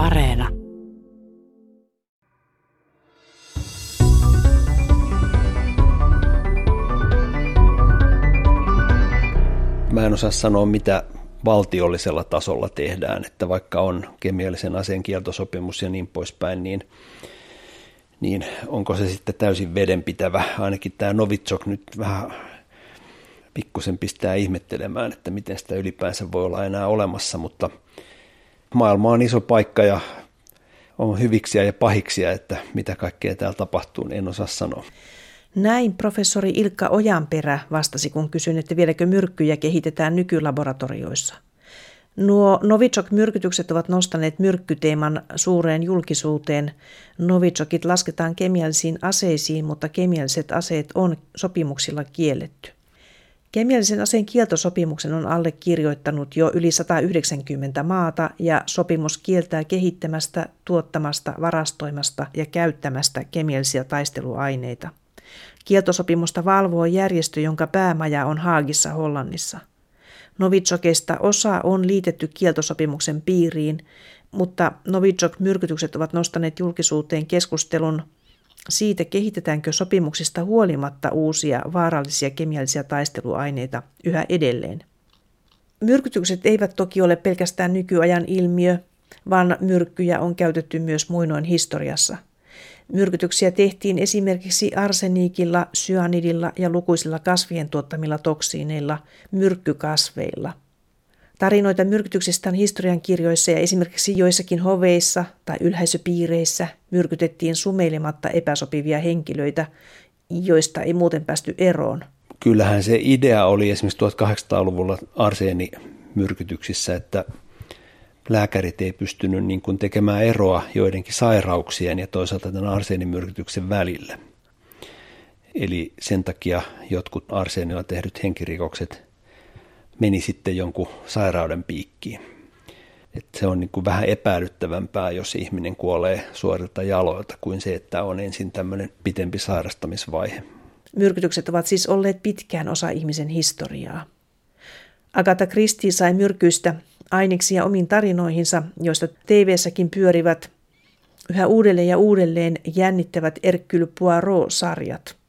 Areena. Mä en osaa sanoa, mitä valtiollisella tasolla tehdään, että vaikka on kemiallisen aseen kieltosopimus ja niin poispäin, niin, niin onko se sitten täysin vedenpitävä. Ainakin tämä Novitsok nyt vähän pikkusen pistää ihmettelemään, että miten sitä ylipäänsä voi olla enää olemassa, mutta maailma on iso paikka ja on hyviksiä ja pahiksia, että mitä kaikkea täällä tapahtuu, niin en osaa sanoa. Näin professori Ilkka Ojanperä vastasi, kun kysyin, että vieläkö myrkkyjä kehitetään nykylaboratorioissa. Nuo Novichok-myrkytykset ovat nostaneet myrkkyteeman suureen julkisuuteen. Novichokit lasketaan kemiallisiin aseisiin, mutta kemialliset aseet on sopimuksilla kielletty. Kemiallisen aseen kieltosopimuksen on allekirjoittanut jo yli 190 maata ja sopimus kieltää kehittämästä, tuottamasta, varastoimasta ja käyttämästä kemiallisia taisteluaineita. Kieltosopimusta valvoo järjestö, jonka päämaja on Haagissa Hollannissa. Novitsokesta osa on liitetty kieltosopimuksen piiriin, mutta Novichok-myrkytykset ovat nostaneet julkisuuteen keskustelun siitä, kehitetäänkö sopimuksista huolimatta uusia vaarallisia kemiallisia taisteluaineita yhä edelleen. Myrkytykset eivät toki ole pelkästään nykyajan ilmiö, vaan myrkkyjä on käytetty myös muinoin historiassa – Myrkytyksiä tehtiin esimerkiksi arseniikilla, syanidilla ja lukuisilla kasvien tuottamilla toksiineilla, myrkkykasveilla. Tarinoita myrkytyksistä on historian kirjoissa ja esimerkiksi joissakin hoveissa tai ylhäisöpiireissä myrkytettiin sumeilematta epäsopivia henkilöitä, joista ei muuten päästy eroon. Kyllähän se idea oli esimerkiksi 1800-luvulla arseenimyrkytyksissä, että lääkärit ei pystynyt niin kuin tekemään eroa joidenkin sairauksien ja toisaalta tämän arseenimyrkytyksen välillä. Eli sen takia jotkut arseenilla tehdyt henkirikokset meni sitten jonkun sairauden piikkiin. Et se on niin kuin vähän epäilyttävämpää, jos ihminen kuolee suorilta jaloilta, kuin se, että on ensin tämmöinen pitempi sairastamisvaihe. Myrkytykset ovat siis olleet pitkään osa ihmisen historiaa. Agatha Christie sai myrkyistä aineksia omiin tarinoihinsa, joista TV-säkin pyörivät yhä uudelleen ja uudelleen jännittävät Hercule Poirot-sarjat.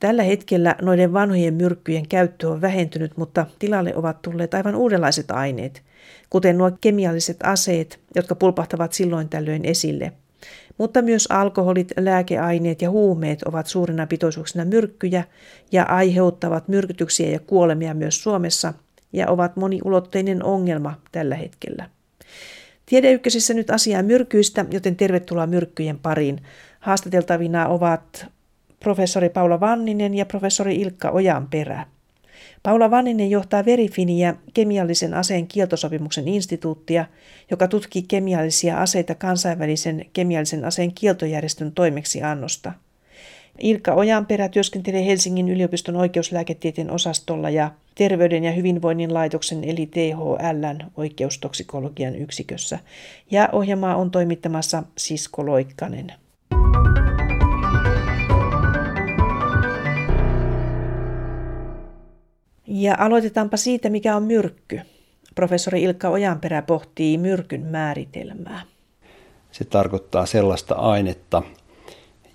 Tällä hetkellä noiden vanhojen myrkkyjen käyttö on vähentynyt, mutta tilalle ovat tulleet aivan uudenlaiset aineet, kuten nuo kemialliset aseet, jotka pulpahtavat silloin tällöin esille. Mutta myös alkoholit, lääkeaineet ja huumeet ovat suurina pitoisuuksina myrkkyjä ja aiheuttavat myrkytyksiä ja kuolemia myös Suomessa – ja ovat moniulotteinen ongelma tällä hetkellä. Tiedeykkösessä nyt asiaa myrkyistä, joten tervetuloa myrkkyjen pariin. Haastateltavina ovat professori Paula Vanninen ja professori Ilkka Ojanperä. Paula Vanninen johtaa Verifiniä kemiallisen aseen kieltosopimuksen instituuttia, joka tutkii kemiallisia aseita kansainvälisen kemiallisen aseen kieltojärjestön toimeksiannosta – Ilkka Ojanperä työskentelee Helsingin yliopiston oikeuslääketieteen osastolla ja Terveyden ja hyvinvoinnin laitoksen eli THLn oikeustoksikologian yksikössä. Ja ohjelmaa on toimittamassa Sisko Loikkanen. Ja aloitetaanpa siitä, mikä on myrkky. Professori Ilkka Ojanperä pohtii myrkyn määritelmää. Se tarkoittaa sellaista ainetta,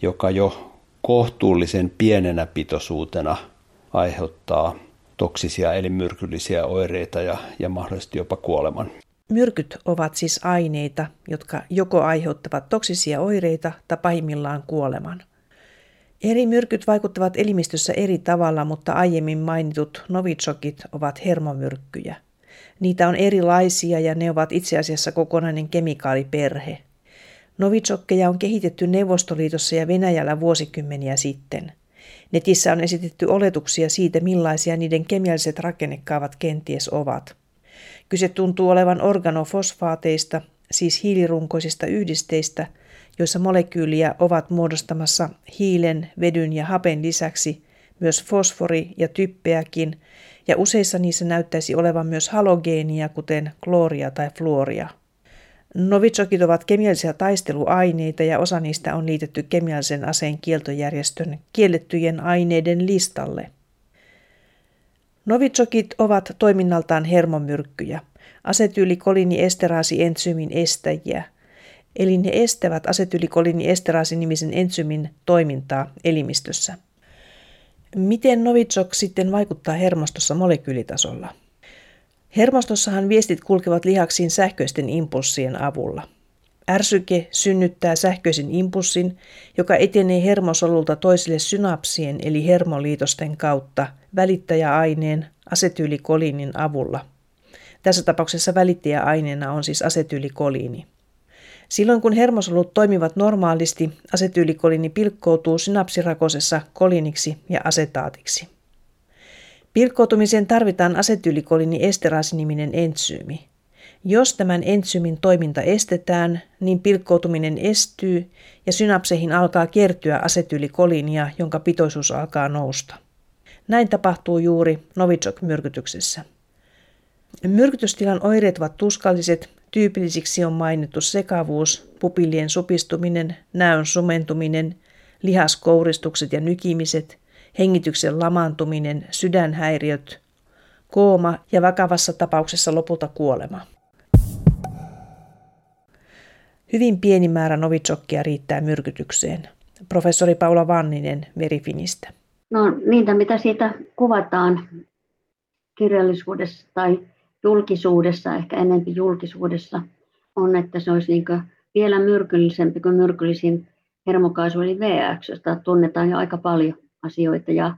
joka jo kohtuullisen pienenä pitoisuutena aiheuttaa toksisia eli myrkyllisiä oireita ja, ja mahdollisesti jopa kuoleman. Myrkyt ovat siis aineita, jotka joko aiheuttavat toksisia oireita tai pahimmillaan kuoleman. Eri myrkyt vaikuttavat elimistössä eri tavalla, mutta aiemmin mainitut novitsokit ovat hermomyrkkyjä. Niitä on erilaisia ja ne ovat itse asiassa kokonainen kemikaaliperhe – Novitsokkeja on kehitetty Neuvostoliitossa ja Venäjällä vuosikymmeniä sitten. Netissä on esitetty oletuksia siitä, millaisia niiden kemialliset rakennekaavat kenties ovat. Kyse tuntuu olevan organofosfaateista, siis hiilirunkoisista yhdisteistä, joissa molekyyliä ovat muodostamassa hiilen, vedyn ja hapen lisäksi myös fosfori ja typpeäkin, ja useissa niissä näyttäisi olevan myös halogeenia, kuten klooria tai fluoria. Novitsokit ovat kemiallisia taisteluaineita ja osa niistä on liitetty kemiallisen aseen kieltojärjestön kiellettyjen aineiden listalle. Novitsokit ovat toiminnaltaan hermomyrkkyjä, asetyylikoliiniesteraasi-entsyymin estäjiä. Eli ne estävät asetyylikoliniesteraasinimisen ensyymin toimintaa elimistössä. Miten Novichok sitten vaikuttaa hermostossa molekyylitasolla? Hermostossahan viestit kulkevat lihaksiin sähköisten impulssien avulla. Ärsyke synnyttää sähköisen impulssin, joka etenee hermosolulta toisille synapsien eli hermoliitosten kautta välittäjäaineen asetyylikoliinin avulla. Tässä tapauksessa välittäjäaineena on siis asetyylikoliini. Silloin kun hermosolut toimivat normaalisti, asetyylikoliini pilkkoutuu synapsirakosessa koliniksi ja asetaatiksi. Pilkkoutumiseen tarvitaan asetyylikoliini esteraasiniminen entsyymi. Jos tämän entsyymin toiminta estetään, niin pilkkoutuminen estyy ja synapseihin alkaa kertyä asetyylikoliinia, jonka pitoisuus alkaa nousta. Näin tapahtuu juuri Novichok-myrkytyksessä. Myrkytystilan oireet ovat tuskalliset, tyypillisiksi on mainittu sekavuus, pupillien supistuminen, näön sumentuminen, lihaskouristukset ja nykimiset, hengityksen lamaantuminen, sydänhäiriöt, kooma ja vakavassa tapauksessa lopulta kuolema. Hyvin pieni määrä novitsokkia riittää myrkytykseen. Professori Paula Vanninen Verifinistä. No niitä, mitä siitä kuvataan kirjallisuudessa tai julkisuudessa, ehkä enempi julkisuudessa, on, että se olisi niin vielä myrkyllisempi kuin myrkyllisin hermokaisu eli VX, josta tunnetaan jo aika paljon asioita. Ja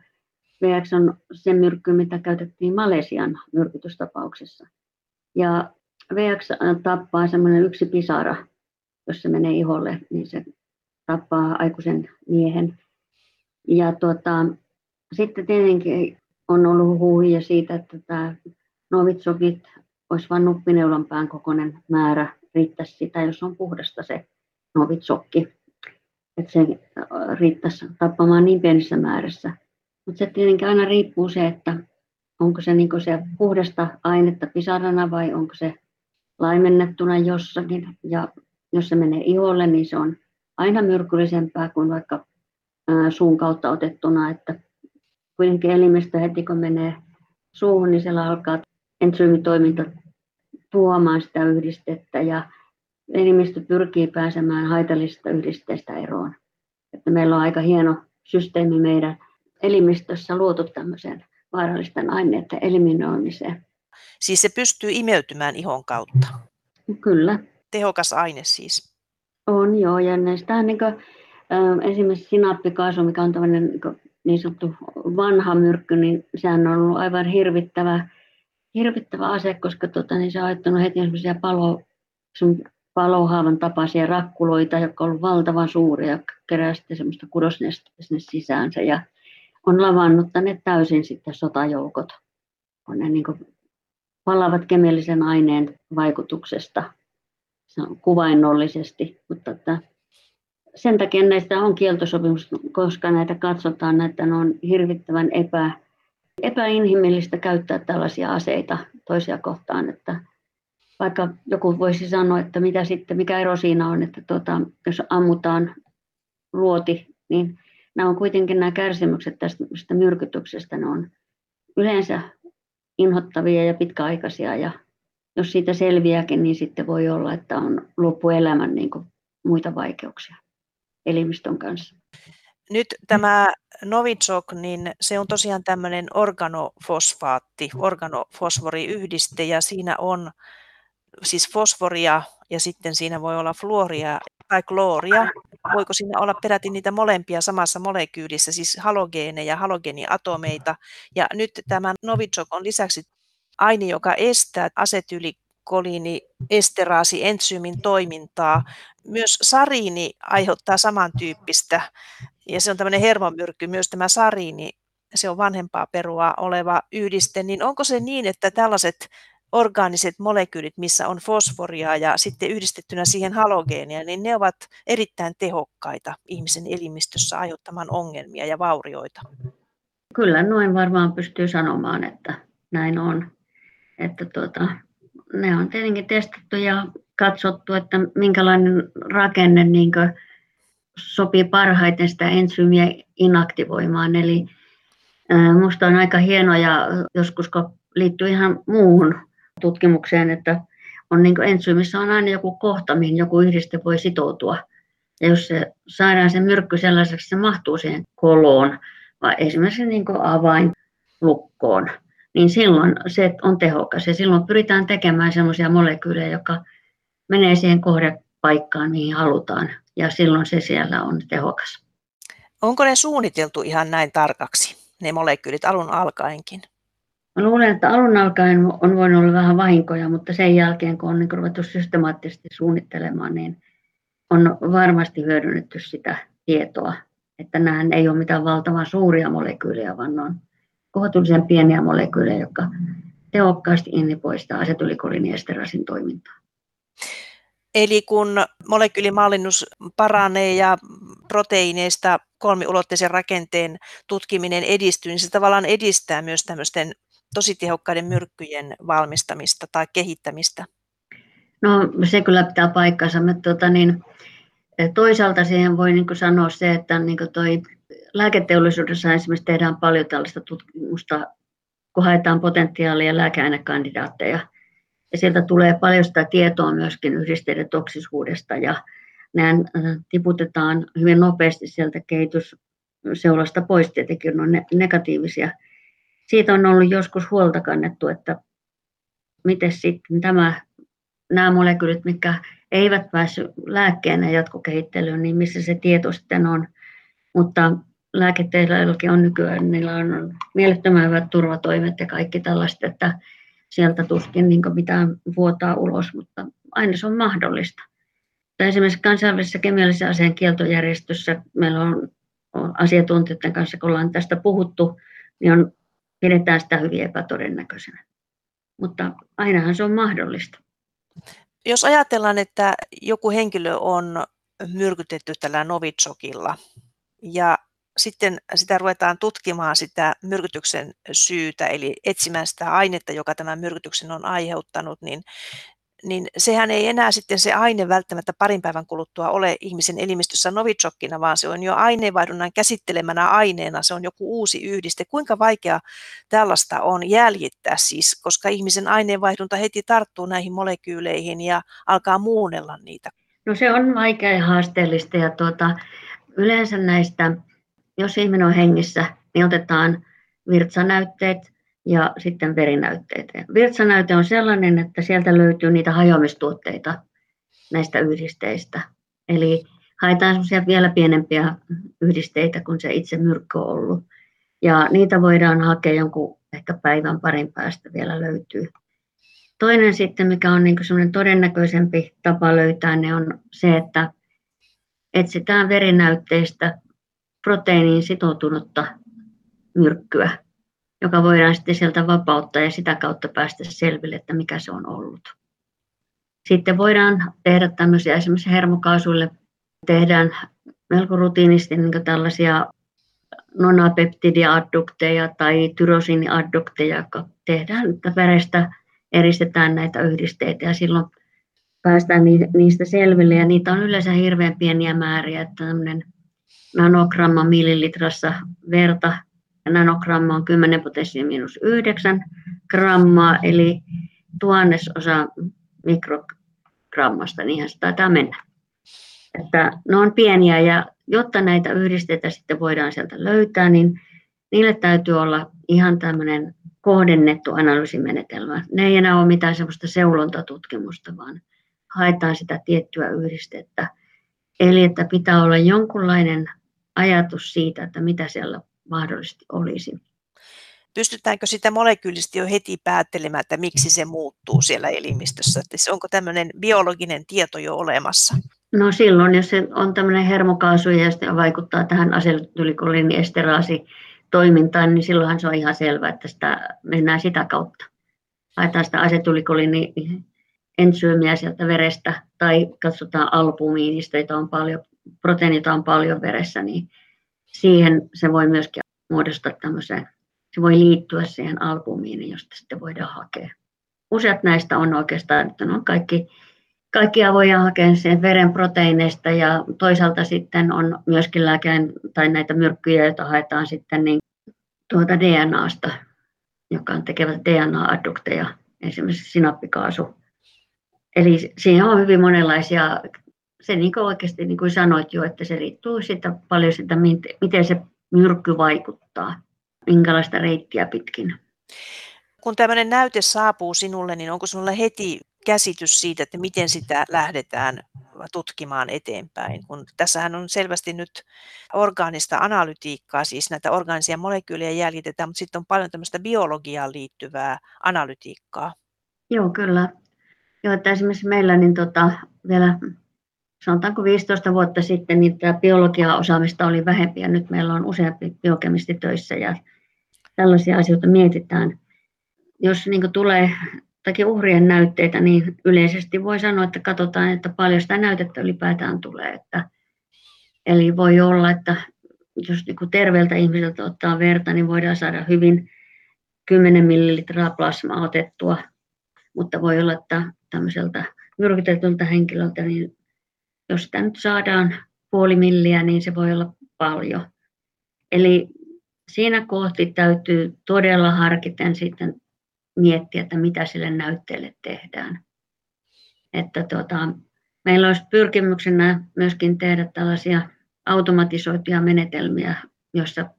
VX on se myrkky, mitä käytettiin Malesian myrkytystapauksessa. Ja VX tappaa semmoinen yksi pisara, jos se menee iholle, niin se tappaa aikuisen miehen. Ja tuota, sitten tietenkin on ollut huhuja siitä, että tämä novitsokit olisi vain nuppineulan pään kokoinen määrä, riittäisi sitä, jos on puhdasta se novitsokki. Että se äh, riittäisi tappamaan niin pienissä määrässä. Mutta se tietenkin aina riippuu se, että onko se, niin se puhdasta ainetta pisarana vai onko se laimennettuna jossakin. Ja jos se menee iholle, niin se on aina myrkyllisempää kuin vaikka äh, suun kautta otettuna, että kuitenkin elimistö heti kun menee suuhun, niin siellä alkaa entsyymitoiminta tuomaan sitä yhdistettä ja elimistö pyrkii pääsemään haitallisista yhdisteistä eroon. Että meillä on aika hieno systeemi meidän elimistössä luotu tämmöiseen vaarallisten aineiden eliminoimiseen. Siis se pystyy imeytymään ihon kautta? Kyllä. Tehokas aine siis? On joo, ja näistä niin kuin, esimerkiksi sinaappikaasu, mikä on tämmöinen niin, niin sanottu vanha myrkky, niin sehän on ollut aivan hirvittävä hirvittävä ase, koska tota, niin se on aittanut heti semmoisia palo, palohaavan tapaisia rakkuloita, jotka on ollut valtavan suuria ja kerää sitten semmoista kudosnestettä sinne sisäänsä ja on lavannuttaneet täysin sitten sotajoukot, kun ne niin palavat kemiallisen aineen vaikutuksesta se on kuvainnollisesti, mutta että sen takia näistä on kieltosopimus, koska näitä katsotaan, että ne on hirvittävän epä, epäinhimillistä käyttää tällaisia aseita toisia kohtaan, että vaikka joku voisi sanoa, että mitä sitten, mikä ero siinä on, että tuota, jos ammutaan luoti, niin nämä on kuitenkin nämä kärsimykset tästä myrkytyksestä, ne on yleensä inhottavia ja pitkäaikaisia ja jos siitä selviääkin, niin sitten voi olla, että on loppuelämän niin muita vaikeuksia elimistön kanssa. Nyt tämä Novichok, niin se on tosiaan tämmöinen organofosfaatti, organofosforiyhdiste ja siinä on siis fosforia ja sitten siinä voi olla fluoria tai klooria. Voiko siinä olla peräti niitä molempia samassa molekyylissä, siis halogeeneja, halogeeniatomeita. Ja nyt tämä Novichok on lisäksi aine, joka estää asetylikoliini esteraasi entsyymin toimintaa. Myös sariini aiheuttaa samantyyppistä ja se on tämmöinen hermomyrkky, myös tämä sariini, se on vanhempaa perua oleva yhdiste, niin onko se niin, että tällaiset orgaaniset molekyylit, missä on fosforia ja sitten yhdistettynä siihen halogeenia, niin ne ovat erittäin tehokkaita ihmisen elimistössä aiheuttamaan ongelmia ja vaurioita. Kyllä noin varmaan pystyy sanomaan, että näin on. Että tuota, ne on tietenkin testattu ja katsottu, että minkälainen rakenne niin sopii parhaiten sitä ensyymiä inaktivoimaan. Eli minusta on aika hienoa ja joskus liittyy ihan muuhun tutkimukseen, että on niin entsyymissä on aina joku kohta, mihin joku yhdiste voi sitoutua. Ja jos se saadaan se myrkky sellaiseksi, se mahtuu siihen koloon, vai esimerkiksi niin avainlukkoon, niin silloin se on tehokas. Ja silloin pyritään tekemään sellaisia molekyylejä, jotka menee siihen kohdepaikkaan, mihin halutaan. Ja silloin se siellä on tehokas. Onko ne suunniteltu ihan näin tarkaksi, ne molekyylit alun alkaenkin? Mä luulen, että alun alkaen on voinut olla vähän vahinkoja, mutta sen jälkeen, kun on niin ruvettu systemaattisesti suunnittelemaan, niin on varmasti hyödynnetty sitä tietoa, että nämä ei ole mitään valtavan suuria molekyylejä, vaan ne on kohtuullisen pieniä molekyylejä, jotka tehokkaasti innipoistaa asetylikoliiniesterasin toimintaa. Eli kun molekyylimallinnus paranee ja proteiineista kolmiulotteisen rakenteen tutkiminen edistyy, niin se tavallaan edistää myös tämmöisten tosi tehokkaiden myrkkyjen valmistamista tai kehittämistä? No se kyllä pitää paikkansa. Mä, tota, niin, toisaalta siihen voi niin sanoa se, että niin toi, lääketeollisuudessa esimerkiksi tehdään paljon tällaista tutkimusta, kun haetaan potentiaalia lääkeainekandidaatteja. Ja sieltä tulee paljon sitä tietoa myöskin yhdisteiden toksisuudesta ja nämä tiputetaan hyvin nopeasti sieltä kehitysseulasta pois, tietenkin on negatiivisia – siitä on ollut joskus huolta kannettu, että miten sitten tämä, nämä molekyylit, mitkä eivät päässyt lääkkeenä jatkokehittelyyn, niin missä se tieto sitten on. Mutta lääketeillakin on nykyään, niillä on mielettömän hyvät turvatoimet ja kaikki tällaista, että sieltä tuskin niin mitään vuotaa ulos, mutta aina se on mahdollista. Esimerkiksi kansainvälisessä kemiallisen aseen kieltojärjestössä meillä on asiantuntijoiden kanssa, kun ollaan tästä puhuttu, niin on pidetään sitä hyvin epätodennäköisenä. Mutta ainahan se on mahdollista. Jos ajatellaan, että joku henkilö on myrkytetty tällä Novichokilla ja sitten sitä ruvetaan tutkimaan sitä myrkytyksen syytä, eli etsimään sitä ainetta, joka tämän myrkytyksen on aiheuttanut, niin niin sehän ei enää sitten se aine välttämättä parin päivän kuluttua ole ihmisen elimistössä novichokkina, vaan se on jo aineenvaihdunnan käsittelemänä aineena, se on joku uusi yhdiste. Kuinka vaikea tällaista on jäljittää siis, koska ihmisen aineenvaihdunta heti tarttuu näihin molekyyleihin ja alkaa muunnella niitä? No se on vaikea ja haasteellista ja tuota, yleensä näistä, jos ihminen on hengissä, niin otetaan virtsanäytteet, ja sitten verinäytteet. Virtsanäyte on sellainen, että sieltä löytyy niitä hajoamistuotteita näistä yhdisteistä. Eli haetaan semmoisia vielä pienempiä yhdisteitä kuin se itse myrkky on ollut. Ja niitä voidaan hakea jonkun ehkä päivän parin päästä vielä löytyy. Toinen sitten, mikä on niin semmoinen todennäköisempi tapa löytää, ne on se, että etsitään verinäytteistä proteiiniin sitoutunutta myrkkyä joka voidaan sitten sieltä vapauttaa ja sitä kautta päästä selville, että mikä se on ollut. Sitten voidaan tehdä tämmöisiä esimerkiksi hermokaasuille tehdään melko rutiinisti niin tällaisia nonapeptidiaddukteja tai tyrosiniaddukteja, jotka tehdään, että verestä eristetään näitä yhdisteitä ja silloin päästään niistä selville ja niitä on yleensä hirveän pieniä määriä, että tämmöinen nanogramma millilitrassa verta nanogramma on 10 potenssia miinus 9 grammaa, eli tuhannesosa mikrogrammasta, niinhän se taitaa mennä. Että ne on pieniä ja jotta näitä yhdisteitä sitten voidaan sieltä löytää, niin niille täytyy olla ihan tämmöinen kohdennettu analyysimenetelmä. Ne ei enää ole mitään semmoista seulontatutkimusta, vaan haetaan sitä tiettyä yhdistettä. Eli että pitää olla jonkunlainen ajatus siitä, että mitä siellä mahdollisesti olisi. Pystytäänkö sitä molekyylisesti jo heti päättelemään, että miksi se muuttuu siellä elimistössä? Että onko tämmöinen biologinen tieto jo olemassa? No silloin, jos se on tämmöinen hermokaasu ja sitten vaikuttaa tähän asetylikoliiniesteraasi toimintaan, niin silloinhan se on ihan selvää, että sitä mennään sitä kautta. Haetaan sitä asetulikoliini entsyymiä sieltä verestä tai katsotaan albumiinista, jota on paljon, proteiinita on paljon veressä, niin siihen se voi myöskin muodostaa tämmöisen, se voi liittyä siihen albumiin, josta sitten voidaan hakea. Useat näistä on oikeastaan, että on kaikki, kaikkia voidaan hakea sen veren proteiineista ja toisaalta sitten on myöskin lääkeen tai näitä myrkkyjä, joita haetaan sitten niin tuota DNAsta, joka on tekevät DNA-addukteja, esimerkiksi sinappikaasu Eli siinä on hyvin monenlaisia, se niin kuin oikeasti niin kuin sanoit jo, että se riippuu sitä paljon sitä, miten se myrkky vaikuttaa, minkälaista reittiä pitkin. Kun tämmöinen näyte saapuu sinulle, niin onko sinulla heti käsitys siitä, että miten sitä lähdetään tutkimaan eteenpäin. Kun tässähän on selvästi nyt orgaanista analytiikkaa, siis näitä orgaanisia molekyylejä jäljitetään, mutta sitten on paljon tämmöistä biologiaan liittyvää analytiikkaa. Joo, kyllä. Joo, että esimerkiksi meillä niin tota, vielä sanotaanko 15 vuotta sitten, niin tämä biologia-osaamista oli vähempi ja nyt meillä on useampi biokemisti töissä ja tällaisia asioita mietitään. Jos niin tulee tai uhrien näytteitä, niin yleisesti voi sanoa, että katsotaan, että paljon sitä näytettä ylipäätään tulee. Että, eli voi olla, että jos niin terveeltä ihmiseltä ottaa verta, niin voidaan saada hyvin 10 millilitraa plasmaa otettua, mutta voi olla, että tämmöiseltä myrkytetyltä henkilöltä, niin jos sitä nyt saadaan puoli milliä, niin se voi olla paljon. Eli siinä kohti täytyy todella harkiten sitten miettiä, että mitä sille näytteelle tehdään. Että tuota, meillä olisi pyrkimyksenä myöskin tehdä tällaisia automatisoituja menetelmiä, joissa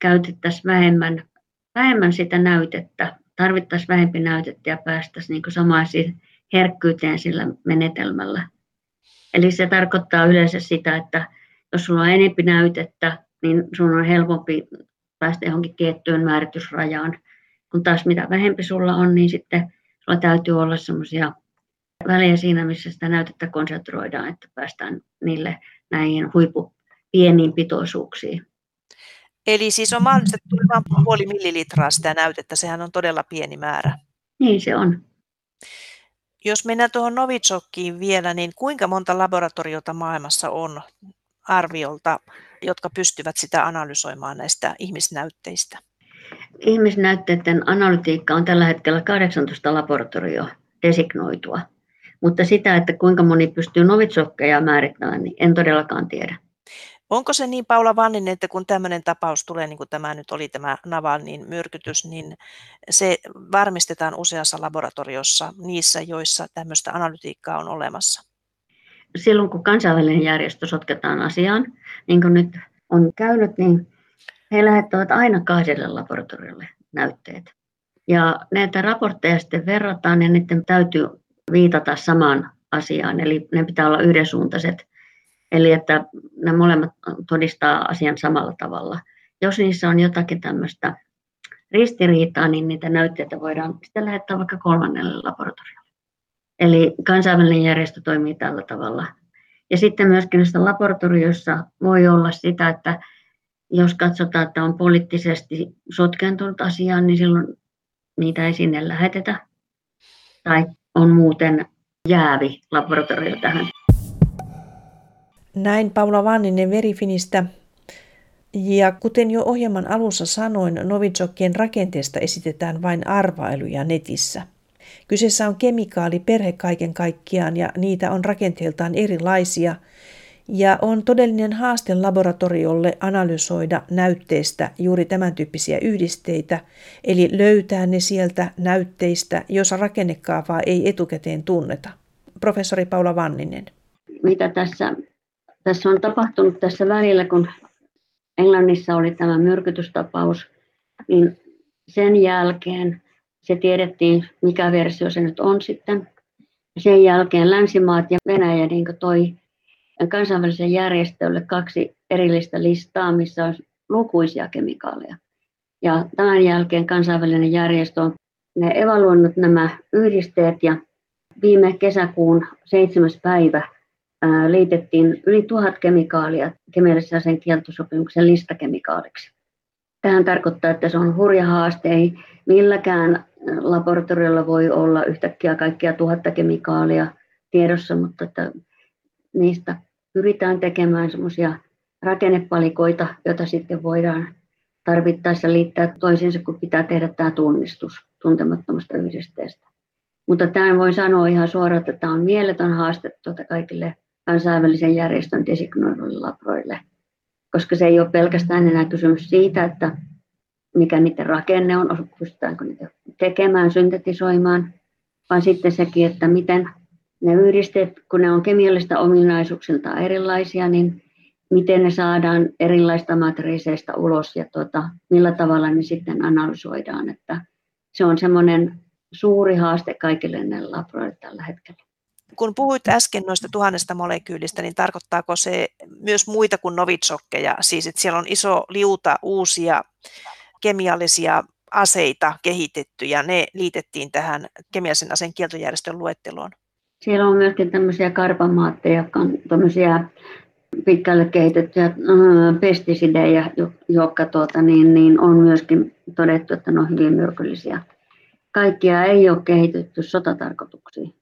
käytettäisiin vähemmän, vähemmän sitä näytettä, tarvittaisiin vähempi näytettä ja päästäisiin niin samaisiin herkkyyteen sillä menetelmällä. Eli se tarkoittaa yleensä sitä, että jos sulla on enempi näytettä, niin sun on helpompi päästä johonkin tiettyyn määritysrajaan kun taas mitä vähempi sulla on, niin sitten sulla täytyy olla semmoisia välejä siinä, missä sitä näytettä konsentroidaan, että päästään niille näihin huippu pieniin pitoisuuksiin. Eli siis on mahdollista, että tuli vain puoli millilitraa sitä näytettä, sehän on todella pieni määrä. Niin se on. Jos mennään tuohon Novichokkiin vielä, niin kuinka monta laboratoriota maailmassa on arviolta, jotka pystyvät sitä analysoimaan näistä ihmisnäytteistä? ihmisnäytteiden analytiikka on tällä hetkellä 18 laboratorio designoitua, mutta sitä, että kuinka moni pystyy novitsokkeja määrittämään, niin en todellakaan tiedä. Onko se niin, Paula Vanninen, että kun tämmöinen tapaus tulee, niin kuin tämä nyt oli tämä Navalnin myrkytys, niin se varmistetaan useassa laboratoriossa, niissä, joissa tämmöistä analytiikkaa on olemassa? Silloin, kun kansainvälinen järjestö sotketaan asiaan, niin kuin nyt on käynyt, niin he lähettävät aina kahdelle laboratoriolle näytteet. Ja näitä raportteja sitten verrataan ja niiden täytyy viitata samaan asiaan, eli ne pitää olla yhdensuuntaiset. Eli että nämä molemmat todistaa asian samalla tavalla. Jos niissä on jotakin tämmöistä ristiriitaa, niin niitä näytteitä voidaan sitten lähettää vaikka kolmannelle laboratoriolle. Eli kansainvälinen järjestö toimii tällä tavalla. Ja sitten myöskin näissä laboratorioissa voi olla sitä, että jos katsotaan, että on poliittisesti sotkentunut asiaan, niin silloin niitä ei sinne lähetetä. Tai on muuten jäävi laboratorio tähän. Näin Paula Vanninen Verifinistä. Ja kuten jo ohjelman alussa sanoin, Novichokkien rakenteesta esitetään vain arvailuja netissä. Kyseessä on kemikaali perhe kaiken kaikkiaan ja niitä on rakenteeltaan erilaisia – ja on todellinen haaste laboratoriolle analysoida näytteistä juuri tämän tyyppisiä yhdisteitä, eli löytää ne sieltä näytteistä, jos rakennekaavaa ei etukäteen tunneta. Professori Paula Vanninen. Mitä tässä, tässä on tapahtunut tässä välillä, kun Englannissa oli tämä myrkytystapaus, niin sen jälkeen se tiedettiin, mikä versio se nyt on sitten. Sen jälkeen länsimaat ja Venäjä niin toi kansainväliselle järjestölle kaksi erillistä listaa, missä on lukuisia kemikaaleja. Ja tämän jälkeen kansainvälinen järjestö on ne evaluoinut nämä yhdisteet ja viime kesäkuun 7. päivä liitettiin yli tuhat kemikaalia kemiallisen sen kieltosopimuksen listakemikaaliksi. Tähän tarkoittaa, että se on hurja haaste. Ei milläkään laboratoriolla voi olla yhtäkkiä kaikkia tuhatta kemikaalia tiedossa, mutta että niistä pyritään tekemään semmoisia rakennepalikoita, joita sitten voidaan tarvittaessa liittää toisiinsa, kun pitää tehdä tämä tunnistus tuntemattomasta yhdisteestä. Mutta tämän voi sanoa ihan suoraan, että tämä on mieletön haaste tuota kaikille kansainvälisen järjestön designoiduille labroille, koska se ei ole pelkästään enää kysymys siitä, että mikä niiden rakenne on, pystytäänkö niitä tekemään, syntetisoimaan, vaan sitten sekin, että miten ne yhdisteet, kun ne on kemiallista ominaisuuksilta erilaisia, niin miten ne saadaan erilaista matriiseista ulos ja tuota, millä tavalla ne sitten analysoidaan. Että se on semmoinen suuri haaste kaikille näille laboratorioille tällä hetkellä. Kun puhuit äsken noista tuhannesta molekyylistä, niin tarkoittaako se myös muita kuin novitsokkeja? Siis että siellä on iso liuta uusia kemiallisia aseita kehitetty ja ne liitettiin tähän kemiallisen aseen kieltojärjestön luetteloon. Siellä on myöskin tämmöisiä karbamaatteja, jotka on tämmöisiä pitkälle kehitettyjä äh, pestisidejä, jotka tuota, niin, niin on myöskin todettu, että ne on hyvin myrkyllisiä. Kaikkia ei ole kehitetty sotatarkoituksiin,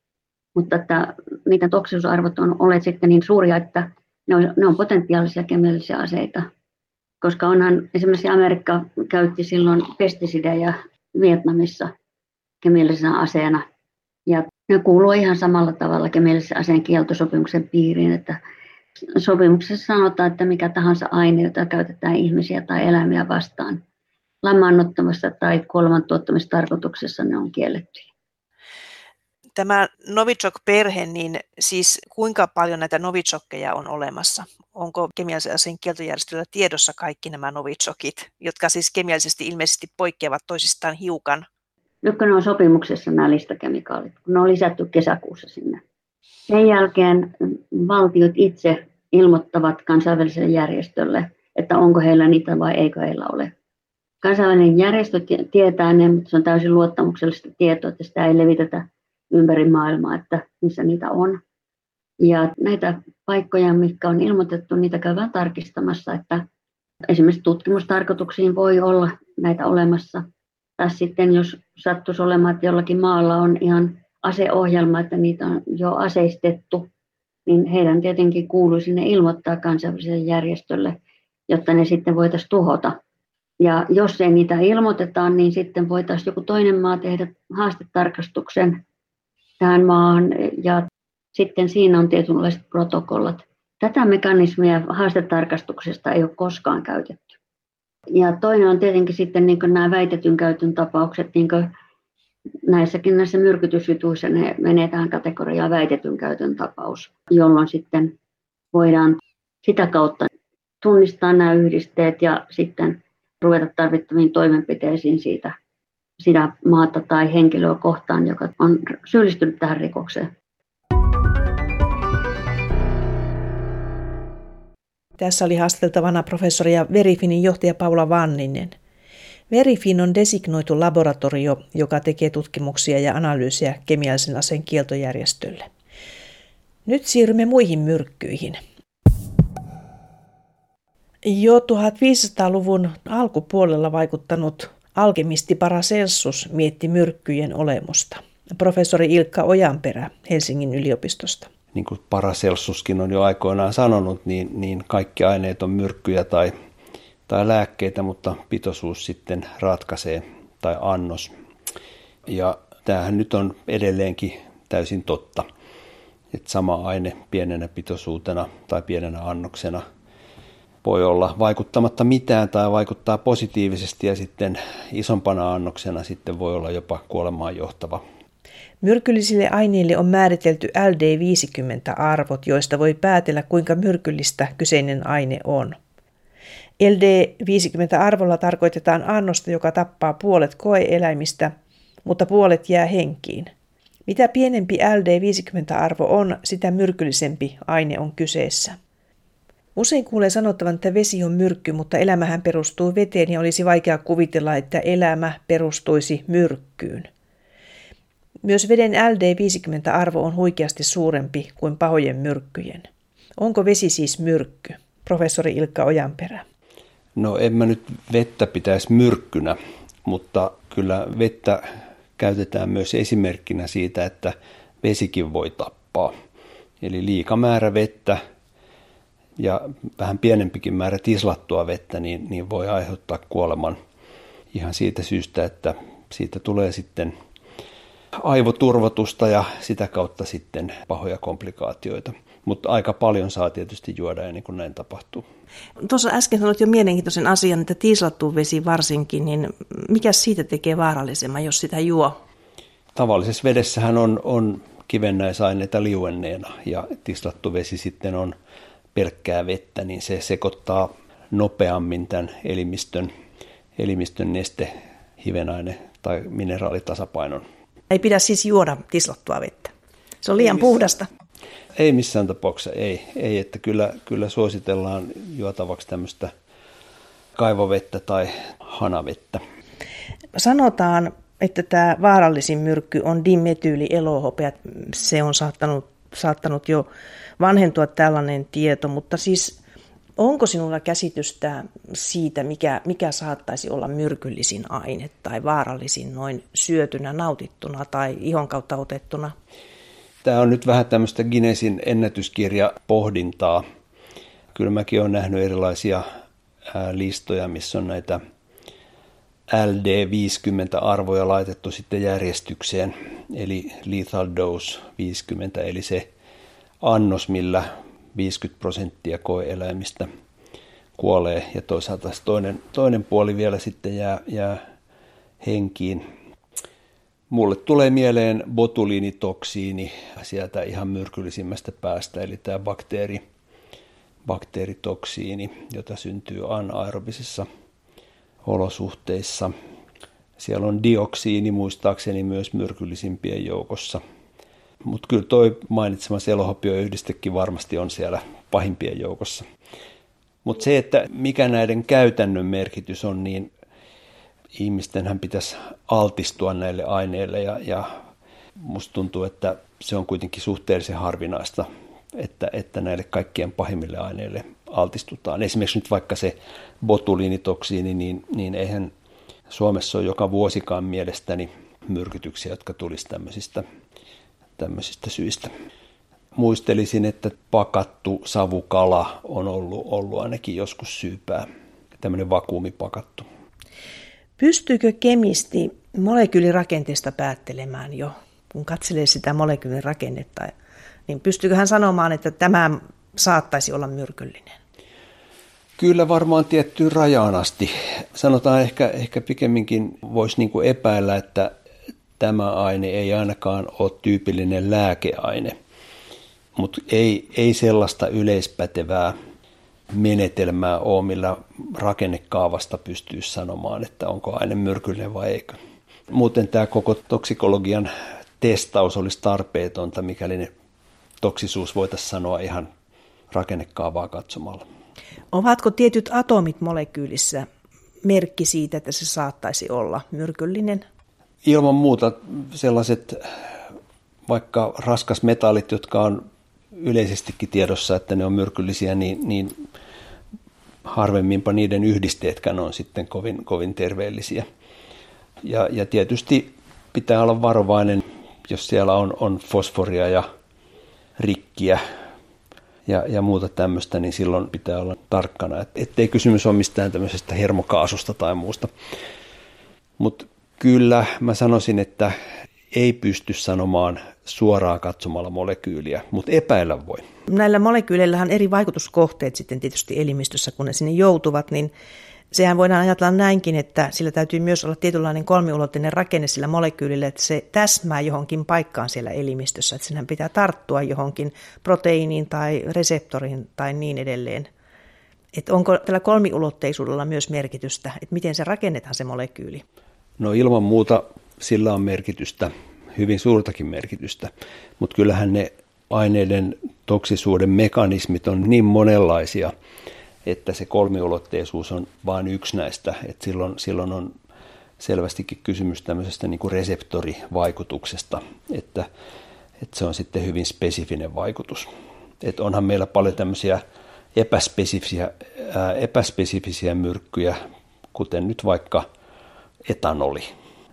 mutta että niiden toksisuusarvot on olleet sitten niin suuria, että ne on, ne on potentiaalisia kemiallisia aseita. Koska onhan esimerkiksi Amerikka käytti silloin pestisidejä Vietnamissa kemiallisena aseena. Ja ne kuuluu ihan samalla tavalla kemiallisen aseen kieltosopimuksen piiriin, että sopimuksessa sanotaan, että mikä tahansa aine, jota käytetään ihmisiä tai eläimiä vastaan lamaannuttamassa tai kuoleman tuottamistarkoituksessa, ne on kielletty. Tämä Novichok-perhe, niin siis kuinka paljon näitä Novichokkeja on olemassa? Onko kemiallisen aseen tiedossa kaikki nämä Novichokit, jotka siis kemiallisesti ilmeisesti poikkeavat toisistaan hiukan? Nyt kun ne on sopimuksessa nämä listakemikaalit, kun ne on lisätty kesäkuussa sinne. Sen jälkeen valtiot itse ilmoittavat kansainväliselle järjestölle, että onko heillä niitä vai eikö heillä ole. Kansainvälinen järjestö tietää ne, mutta se on täysin luottamuksellista tietoa, että sitä ei levitetä ympäri maailmaa, että missä niitä on. Ja näitä paikkoja, mitkä on ilmoitettu, niitä käydään tarkistamassa, että esimerkiksi tutkimustarkoituksiin voi olla näitä olemassa. Tai sitten jos sattuisi olemaan, että jollakin maalla on ihan aseohjelma, että niitä on jo aseistettu, niin heidän tietenkin kuuluisi ne ilmoittaa kansainväliselle järjestölle, jotta ne sitten voitaisiin tuhota. Ja jos ei niitä ilmoiteta, niin sitten voitaisiin joku toinen maa tehdä haastetarkastuksen tähän maahan ja sitten siinä on tietynlaiset protokollat. Tätä mekanismia haastetarkastuksesta ei ole koskaan käytetty. Ja toinen on tietenkin sitten niin nämä väitetyn käytön tapaukset, niin näissäkin näissä myrkytysjutuissa ne menee tähän kategoriaan väitetyn käytön tapaus, jolloin sitten voidaan sitä kautta tunnistaa nämä yhdisteet ja sitten ruveta tarvittaviin toimenpiteisiin siitä sitä maata tai henkilöä kohtaan, joka on syyllistynyt tähän rikokseen. Tässä oli haasteltavana professori ja Verifinin johtaja Paula Vanninen. Verifin on designoitu laboratorio, joka tekee tutkimuksia ja analyysiä kemiallisen aseen kieltojärjestölle. Nyt siirrymme muihin myrkkyihin. Jo 1500-luvun alkupuolella vaikuttanut alkemisti Paracelsus mietti myrkkyjen olemusta. Professori Ilkka Ojanperä Helsingin yliopistosta. Niin kuin Paracelsuskin on jo aikoinaan sanonut, niin, niin kaikki aineet on myrkkyjä tai tai lääkkeitä, mutta pitoisuus sitten ratkaisee tai annos. Ja tämähän nyt on edelleenkin täysin totta, että sama aine pienenä pitoisuutena tai pienenä annoksena voi olla vaikuttamatta mitään tai vaikuttaa positiivisesti ja sitten isompana annoksena sitten voi olla jopa kuolemaan johtava. Myrkyllisille aineille on määritelty LD50-arvot, joista voi päätellä kuinka myrkyllistä kyseinen aine on. LD50-arvolla tarkoitetaan annosta, joka tappaa puolet koeeläimistä, mutta puolet jää henkiin. Mitä pienempi LD50-arvo on, sitä myrkyllisempi aine on kyseessä. Usein kuulee sanottavan, että vesi on myrkky, mutta elämähän perustuu veteen ja olisi vaikea kuvitella, että elämä perustuisi myrkkyyn. Myös veden LD50-arvo on huikeasti suurempi kuin pahojen myrkkyjen. Onko vesi siis myrkky? Professori Ilkka Ojanperä. No en mä nyt vettä pitäisi myrkkynä, mutta kyllä vettä käytetään myös esimerkkinä siitä, että vesikin voi tappaa. Eli liika määrä vettä ja vähän pienempikin määrä tislattua vettä, niin, niin voi aiheuttaa kuoleman ihan siitä syystä, että siitä tulee sitten aivoturvotusta ja sitä kautta sitten pahoja komplikaatioita. Mutta aika paljon saa tietysti juoda ennen kuin näin tapahtuu. Tuossa äsken sanoit jo mielenkiintoisen asian, että tiislattu vesi varsinkin, niin mikä siitä tekee vaarallisemman, jos sitä juo? Tavallisessa vedessähän on, on kivennäisaineita liuenneena ja tislattu vesi sitten on pelkkää vettä, niin se sekoittaa nopeammin tämän elimistön, elimistön neste, hivenaine tai mineraalitasapainon. Ei pidä siis juoda tislattua vettä. Se on liian ei puhdasta. Ei missään tapauksessa, ei. ei että kyllä, kyllä suositellaan juotavaksi tämmöistä kaivovettä tai hanavettä. Sanotaan, että tämä vaarallisin myrkky on elohopea. Se on saattanut, saattanut jo vanhentua tällainen tieto, mutta siis onko sinulla käsitystä siitä, mikä, mikä saattaisi olla myrkyllisin aine tai vaarallisin noin syötynä, nautittuna tai ihon kautta otettuna? Tämä on nyt vähän tämmöistä Guinnessin ennätyskirja pohdintaa. Kyllä mäkin olen nähnyt erilaisia listoja, missä on näitä LD50-arvoja laitettu sitten järjestykseen, eli lethal dose 50, eli se annos, millä 50 prosenttia koeeläimistä kuolee, ja toisaalta toinen, toinen puoli vielä sitten jää, jää henkiin. Mulle tulee mieleen botuliinitoksiini sieltä ihan myrkyllisimmästä päästä, eli tämä bakteeri, bakteeritoksiini, jota syntyy anaerobisissa olosuhteissa. Siellä on dioksiini muistaakseni myös myrkyllisimpien joukossa. Mutta kyllä toi mainitsema selohopioyhdistekin varmasti on siellä pahimpien joukossa. Mutta se, että mikä näiden käytännön merkitys on, niin ihmistenhän pitäisi altistua näille aineille ja, ja musta tuntuu, että se on kuitenkin suhteellisen harvinaista, että, että näille kaikkien pahimmille aineille altistutaan. Esimerkiksi nyt vaikka se botuliinitoksiini, niin, niin eihän Suomessa ole joka vuosikaan mielestäni myrkytyksiä, jotka tulisi tämmöisistä, tämmöisistä syistä. Muistelisin, että pakattu savukala on ollut, ollut ainakin joskus syypää, tämmöinen vakuumipakattu. Pystyykö kemisti molekyylirakenteesta päättelemään jo, kun katselee sitä molekyylirakennetta, niin pystyykö hän sanomaan, että tämä saattaisi olla myrkyllinen? Kyllä varmaan tiettyyn rajaan asti. Sanotaan ehkä, ehkä pikemminkin voisi niin kuin epäillä, että tämä aine ei ainakaan ole tyypillinen lääkeaine, mutta ei, ei sellaista yleispätevää menetelmää ole, millä rakennekaavasta pystyy sanomaan, että onko aine myrkyllinen vai eikö. Muuten tämä koko toksikologian testaus olisi tarpeetonta, mikäli ne toksisuus voitaisiin sanoa ihan rakennekaavaa katsomalla. Ovatko tietyt atomit molekyylissä merkki siitä, että se saattaisi olla myrkyllinen? Ilman muuta sellaiset vaikka raskasmetallit, jotka on yleisestikin tiedossa, että ne on myrkyllisiä, niin, niin harvemminpa niiden yhdisteetkään on sitten kovin, kovin terveellisiä. Ja, ja tietysti pitää olla varovainen, jos siellä on, on fosforia ja rikkiä ja, ja muuta tämmöistä, niin silloin pitää olla tarkkana, ettei kysymys ole mistään tämmöisestä hermokaasusta tai muusta. Mutta kyllä mä sanoisin, että ei pysty sanomaan suoraan katsomalla molekyyliä, mutta epäillä voi. Näillä molekyyleillä on eri vaikutuskohteet sitten tietysti elimistössä, kun ne sinne joutuvat, niin sehän voidaan ajatella näinkin, että sillä täytyy myös olla tietynlainen kolmiulotteinen rakenne sillä molekyylillä, että se täsmää johonkin paikkaan siellä elimistössä, että sinähän pitää tarttua johonkin proteiiniin tai reseptoriin tai niin edelleen. Että onko tällä kolmiulotteisuudella myös merkitystä, että miten se rakennetaan se molekyyli? No ilman muuta sillä on merkitystä, hyvin suurtakin merkitystä, mutta kyllähän ne aineiden toksisuuden mekanismit on niin monenlaisia, että se kolmiulotteisuus on vain yksi näistä, että silloin, silloin on selvästikin kysymys tämmöisestä niin kuin reseptorivaikutuksesta, että, että se on sitten hyvin spesifinen vaikutus. Että onhan meillä paljon tämmöisiä epäspesifisiä, ää, epäspesifisiä myrkkyjä, kuten nyt vaikka etanoli.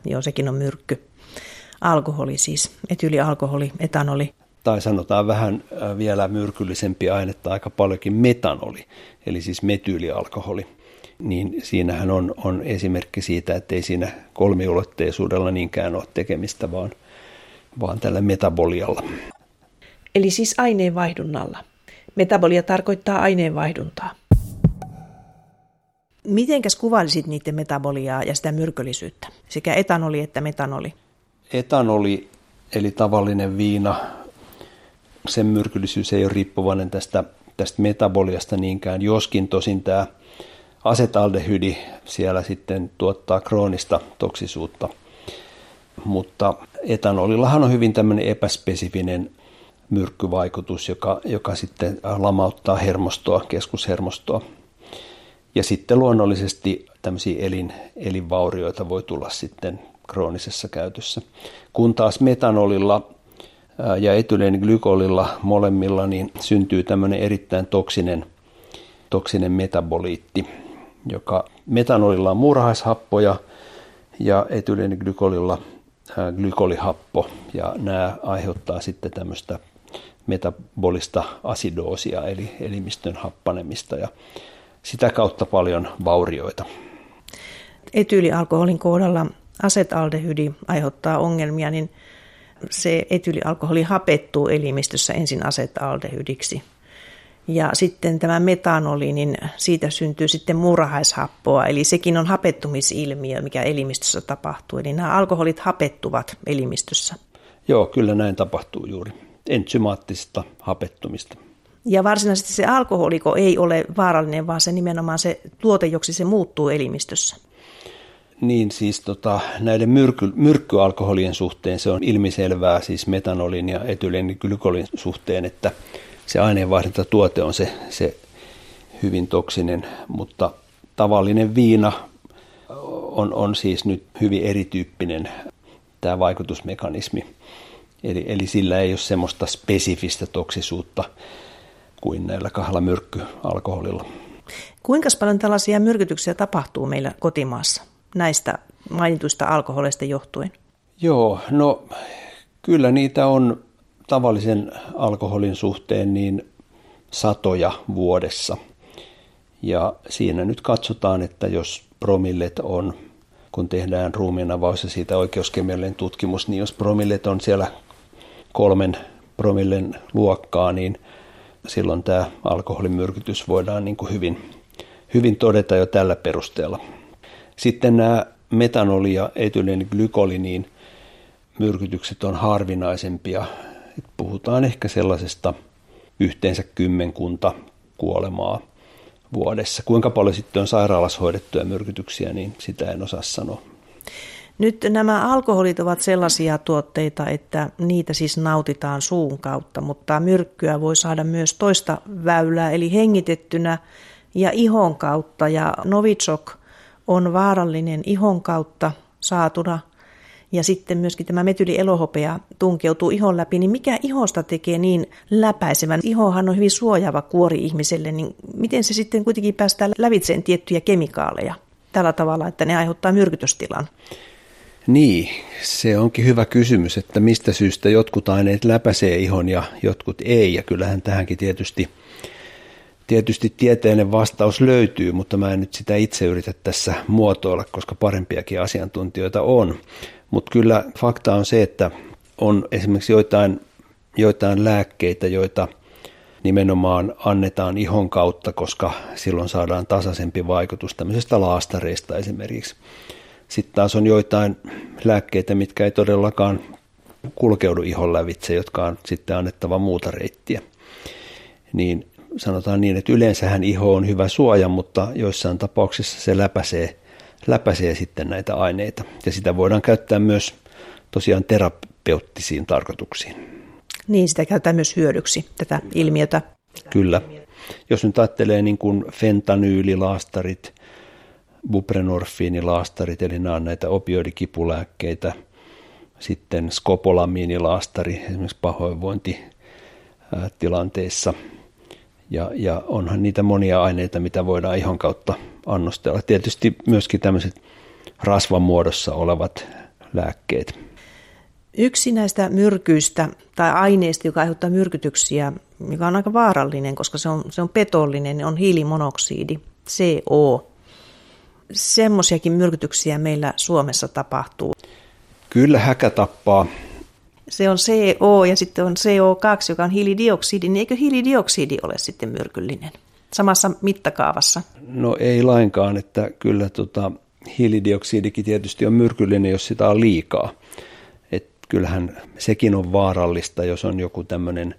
Joo, sekin on myrkky. Alkoholi siis, etyylialkoholi, etanoli tai sanotaan vähän vielä myrkyllisempi ainetta, aika paljonkin metanoli, eli siis metyylialkoholi, niin siinähän on, on esimerkki siitä, että ei siinä kolmiulotteisuudella niinkään ole tekemistä, vaan, vaan tällä metabolialla. Eli siis aineenvaihdunnalla. Metabolia tarkoittaa aineenvaihduntaa. Mitenkäs kuvailisit niiden metaboliaa ja sitä myrkyllisyyttä, sekä etanoli että metanoli? Etanoli eli tavallinen viina, sen myrkyllisyys ei ole riippuvainen tästä, tästä metaboliasta niinkään, joskin tosin tämä asetaldehydi siellä sitten tuottaa kroonista toksisuutta. Mutta etanolillahan on hyvin tämmöinen epäspesifinen myrkkyvaikutus, joka, joka sitten lamauttaa hermostoa, keskushermostoa. Ja sitten luonnollisesti tämmöisiä elin, elinvaurioita voi tulla sitten kroonisessa käytössä. Kun taas metanolilla ja etyleeniglykolilla molemmilla niin syntyy tämmöinen erittäin toksinen, toksinen metaboliitti, joka metanolilla on muurahaishappoja ja etyleeniglykolilla glykolihappo ja nämä aiheuttaa sitten tämmöistä metabolista asidoosia eli elimistön happanemista ja sitä kautta paljon vaurioita. Etyylialkoholin kohdalla asetaldehydi aiheuttaa ongelmia, niin se etyylialkoholi hapettuu elimistössä ensin asetaldehydiksi. Ja sitten tämä metanoli, niin siitä syntyy sitten murhaishappoa, eli sekin on hapettumisilmiö, mikä elimistössä tapahtuu. Eli nämä alkoholit hapettuvat elimistössä. Joo, kyllä näin tapahtuu juuri. Entsymaattista hapettumista. Ja varsinaisesti se alkoholiko ei ole vaarallinen, vaan se nimenomaan se tuote, joksi se muuttuu elimistössä. Niin siis tota, näiden myrky, myrkkyalkoholien suhteen se on ilmiselvää, siis metanolin ja etyleeniglykolin suhteen, että se aineenvaihdantatuote on se, se hyvin toksinen, mutta tavallinen viina on, on siis nyt hyvin erityyppinen tämä vaikutusmekanismi. Eli, eli sillä ei ole semmoista spesifistä toksisuutta kuin näillä kahdella myrkkyalkoholilla. Kuinka paljon tällaisia myrkytyksiä tapahtuu meillä kotimaassa näistä mainituista alkoholeista johtuen? Joo, no kyllä niitä on tavallisen alkoholin suhteen niin satoja vuodessa. Ja siinä nyt katsotaan, että jos promillet on, kun tehdään ruumiinavaus ja siitä oikeuskemiallinen tutkimus, niin jos promillet on siellä kolmen promillen luokkaa, niin silloin tämä alkoholimyrkytys voidaan niin kuin hyvin, hyvin todeta jo tällä perusteella. Sitten nämä metanoli- ja etyleeniglykoliniin myrkytykset on harvinaisempia puhutaan ehkä sellaisesta yhteensä kymmenkunta kuolemaa vuodessa. Kuinka paljon sitten on sairaalassa hoidettuja myrkytyksiä, niin sitä en osaa sanoa. Nyt nämä alkoholit ovat sellaisia tuotteita, että niitä siis nautitaan suun kautta, mutta myrkkyä voi saada myös toista väylää, eli hengitettynä ja ihon kautta. Ja Novichok on vaarallinen ihon kautta saatuna ja sitten myöskin tämä metylielohopea tunkeutuu ihon läpi, niin mikä ihosta tekee niin läpäisevän? Ihohan on hyvin suojaava kuori ihmiselle, niin miten se sitten kuitenkin päästään lävitseen tiettyjä kemikaaleja tällä tavalla, että ne aiheuttaa myrkytystilan? Niin, se onkin hyvä kysymys, että mistä syystä jotkut aineet läpäisee ihon ja jotkut ei, ja kyllähän tähänkin tietysti, tietysti tieteellinen vastaus löytyy, mutta mä en nyt sitä itse yritä tässä muotoilla, koska parempiakin asiantuntijoita on. Mutta kyllä fakta on se, että on esimerkiksi joitain, joitain lääkkeitä, joita nimenomaan annetaan ihon kautta, koska silloin saadaan tasaisempi vaikutus tämmöisestä laastareista esimerkiksi. Sitten taas on joitain lääkkeitä, mitkä ei todellakaan kulkeudu ihon lävitse, jotka on sitten annettava muuta reittiä. Niin sanotaan niin, että yleensähän iho on hyvä suoja, mutta joissain tapauksissa se läpäisee läpäisee sitten näitä aineita. Ja sitä voidaan käyttää myös tosiaan terapeuttisiin tarkoituksiin. Niin, sitä käytetään myös hyödyksi, tätä ilmiötä. Kyllä. Jos nyt ajattelee niin kuin fentanyylilastarit, buprenorfiinilaastarit, eli nämä on näitä opioidikipulääkkeitä, sitten skopolamiinilaastari esimerkiksi pahoinvointitilanteissa. Ja, ja onhan niitä monia aineita, mitä voidaan ihon kautta annostella. Tietysti myöskin tämmöiset rasvan muodossa olevat lääkkeet. Yksi näistä myrkyistä tai aineista, joka aiheuttaa myrkytyksiä, mikä on aika vaarallinen, koska se on, se on petollinen, on hiilimonoksidi, CO. Semmoisiakin myrkytyksiä meillä Suomessa tapahtuu. Kyllä häkä tappaa. Se on CO ja sitten on CO2, joka on hiilidioksidi, niin eikö hiilidioksidi ole sitten myrkyllinen? samassa mittakaavassa? No ei lainkaan, että kyllä tota, hiilidioksidikin tietysti on myrkyllinen, jos sitä on liikaa. Et kyllähän sekin on vaarallista, jos on joku tämmöinen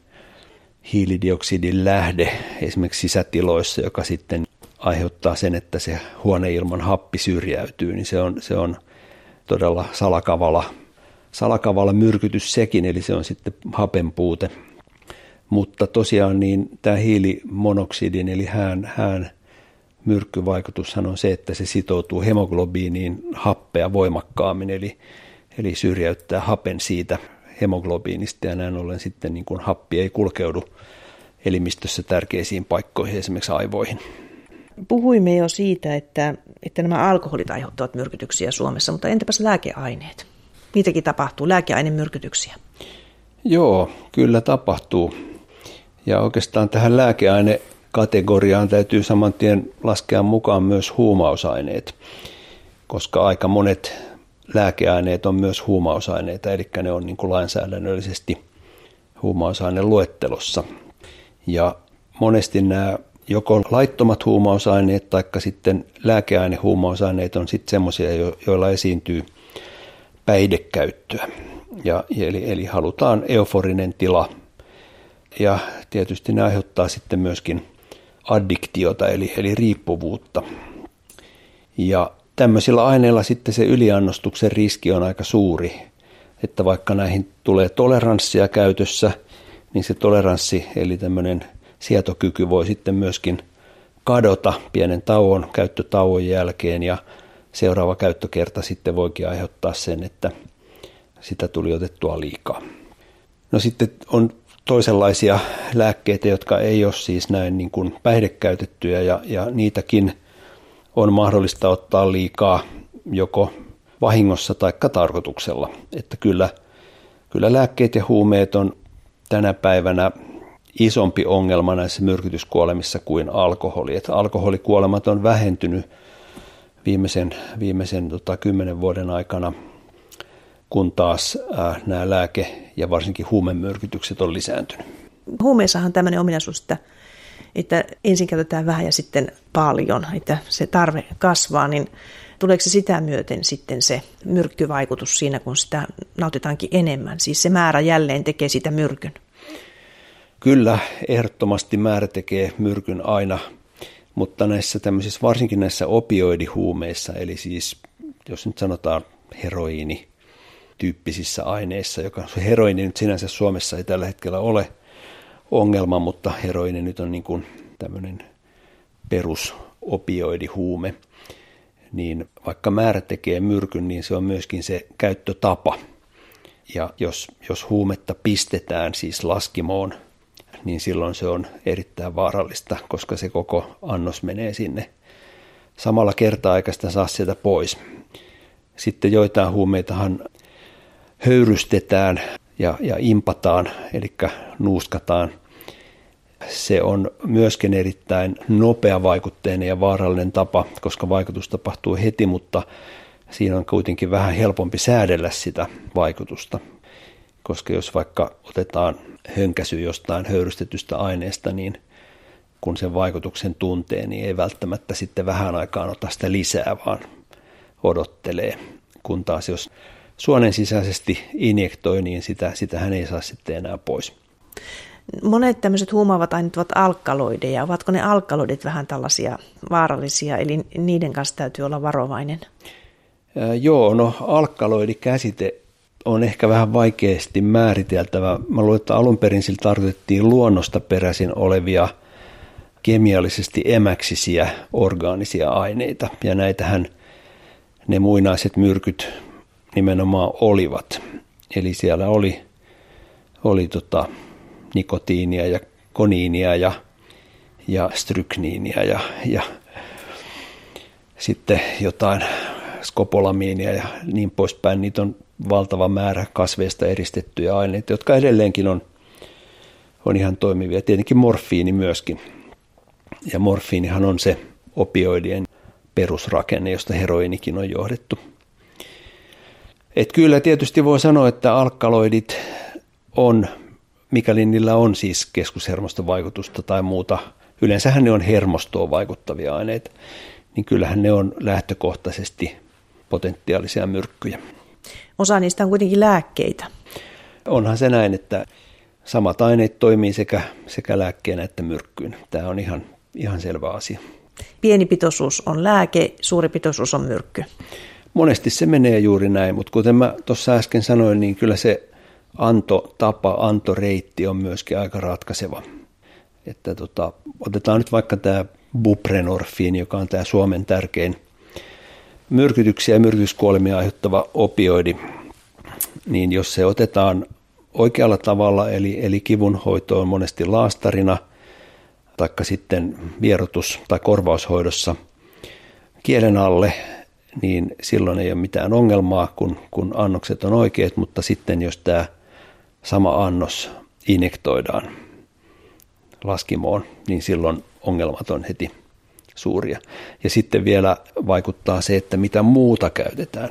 hiilidioksidin lähde esimerkiksi sisätiloissa, joka sitten aiheuttaa sen, että se huoneilman happi syrjäytyy, niin se on, se on todella salakavala, salakavala myrkytys sekin, eli se on sitten hapen puute. Mutta tosiaan niin tämä hiilimonoksidin eli hän, hän myrkkyvaikutushan on se, että se sitoutuu hemoglobiiniin happea voimakkaammin, eli, eli syrjäyttää hapen siitä hemoglobiinista ja näin ollen sitten niin kuin happi ei kulkeudu elimistössä tärkeisiin paikkoihin, esimerkiksi aivoihin. Puhuimme jo siitä, että, että nämä alkoholit aiheuttavat myrkytyksiä Suomessa, mutta entäpäs lääkeaineet? Niitäkin tapahtuu, lääkeainemyrkytyksiä. Joo, kyllä tapahtuu. Ja oikeastaan tähän lääkeainekategoriaan täytyy saman tien laskea mukaan myös huumausaineet, koska aika monet lääkeaineet on myös huumausaineita, eli ne on niin kuin lainsäädännöllisesti huumausaineluettelossa. Ja monesti nämä joko laittomat huumausaineet tai sitten lääkeainehuumausaineet on sitten semmoisia, joilla esiintyy päihdekäyttöä. Ja, eli, eli halutaan euforinen tila. Ja tietysti ne aiheuttaa sitten myöskin addiktiota eli, eli riippuvuutta. Ja tämmöisillä aineilla sitten se yliannostuksen riski on aika suuri, että vaikka näihin tulee toleranssia käytössä, niin se toleranssi eli tämmöinen sietokyky voi sitten myöskin kadota pienen tauon, käyttötauon jälkeen ja seuraava käyttökerta sitten voikin aiheuttaa sen, että sitä tuli otettua liikaa. No sitten on toisenlaisia lääkkeitä, jotka ei ole siis näin niin kuin päihdekäytettyjä ja, ja niitäkin on mahdollista ottaa liikaa joko vahingossa tai tarkoituksella. Että kyllä, kyllä lääkkeet ja huumeet on tänä päivänä isompi ongelma näissä myrkytyskuolemissa kuin alkoholi. Että alkoholikuolemat on vähentynyt viimeisen, viimeisen tota, kymmenen vuoden aikana, kun taas äh, nämä lääke- ja varsinkin huumemyrkytykset on lisääntynyt. Huumeissahan tämmöinen ominaisuus, että, että ensin käytetään vähän ja sitten paljon, että se tarve kasvaa, niin tuleeko se sitä myöten sitten se myrkkyvaikutus siinä, kun sitä nautitaankin enemmän? Siis se määrä jälleen tekee sitä myrkyn. Kyllä, ehdottomasti määrä tekee myrkyn aina, mutta näissä tämmöisissä, varsinkin näissä opioidihuumeissa, eli siis jos nyt sanotaan heroiini, tyyppisissä aineissa, joka heroini nyt sinänsä Suomessa ei tällä hetkellä ole ongelma, mutta heroini nyt on niin kuin tämmöinen perusopioidihuume, niin vaikka määrä tekee myrkyn, niin se on myöskin se käyttötapa. Ja jos, jos huumetta pistetään siis laskimoon niin silloin se on erittäin vaarallista, koska se koko annos menee sinne samalla kertaa eikä sitä saa sieltä pois. Sitten joitain huumeitahan höyrystetään ja, ja impataan, eli nuuskataan. Se on myöskin erittäin nopea vaikutteinen ja vaarallinen tapa, koska vaikutus tapahtuu heti, mutta siinä on kuitenkin vähän helpompi säädellä sitä vaikutusta koska jos vaikka otetaan hönkäsy jostain höyrystetystä aineesta, niin kun sen vaikutuksen tuntee, niin ei välttämättä sitten vähän aikaan ota sitä lisää, vaan odottelee. Kun taas jos suonen sisäisesti injektoi, niin sitä, sitä hän ei saa sitten enää pois. Monet tämmöiset huumaavat aineet ovat alkaloideja. Ovatko ne alkaloidit vähän tällaisia vaarallisia, eli niiden kanssa täytyy olla varovainen? Joo, no alkaloidikäsite on ehkä vähän vaikeasti määriteltävä. Mä luulen, että alun perin sillä tarkoitettiin luonnosta peräisin olevia kemiallisesti emäksisiä orgaanisia aineita. Ja näitähän ne muinaiset myrkyt nimenomaan olivat. Eli siellä oli, oli tota nikotiinia ja koniinia ja, ja strykniinia ja, ja sitten jotain skopolamiinia ja niin poispäin. Niitä on valtava määrä kasveista eristettyjä aineita, jotka edelleenkin on, on ihan toimivia. Tietenkin morfiini myöskin. Ja morfiinihan on se opioidien perusrakenne, josta heroinikin on johdettu. Et kyllä tietysti voi sanoa, että alkaloidit on, mikäli niillä on siis keskushermostovaikutusta tai muuta, yleensähän ne on hermostoon vaikuttavia aineita, niin kyllähän ne on lähtökohtaisesti potentiaalisia myrkkyjä. Osa niistä on kuitenkin lääkkeitä. onhan se näin, että samat aineet toimii sekä, sekä lääkkeenä että myrkkyyn. Tämä on ihan, ihan selvä asia. Pieni pitoisuus on lääke, suuri pitoisuus on myrkky. Monesti se menee juuri näin, mutta kuten mä tuossa äsken sanoin, niin kyllä se antotapa, antoreitti on myöskin aika ratkaiseva. Että tota, otetaan nyt vaikka tämä buprenorfiin, joka on tämä Suomen tärkein myrkytyksiä ja myrkytyskuolemia aiheuttava opioidi, niin jos se otetaan oikealla tavalla, eli, eli kivunhoitoon monesti laastarina, taikka sitten vierotus- tai korvaushoidossa kielen alle, niin silloin ei ole mitään ongelmaa, kun, kun annokset on oikeat, mutta sitten jos tämä sama annos injektoidaan laskimoon, niin silloin ongelmat on heti suuria. Ja sitten vielä vaikuttaa se, että mitä muuta käytetään,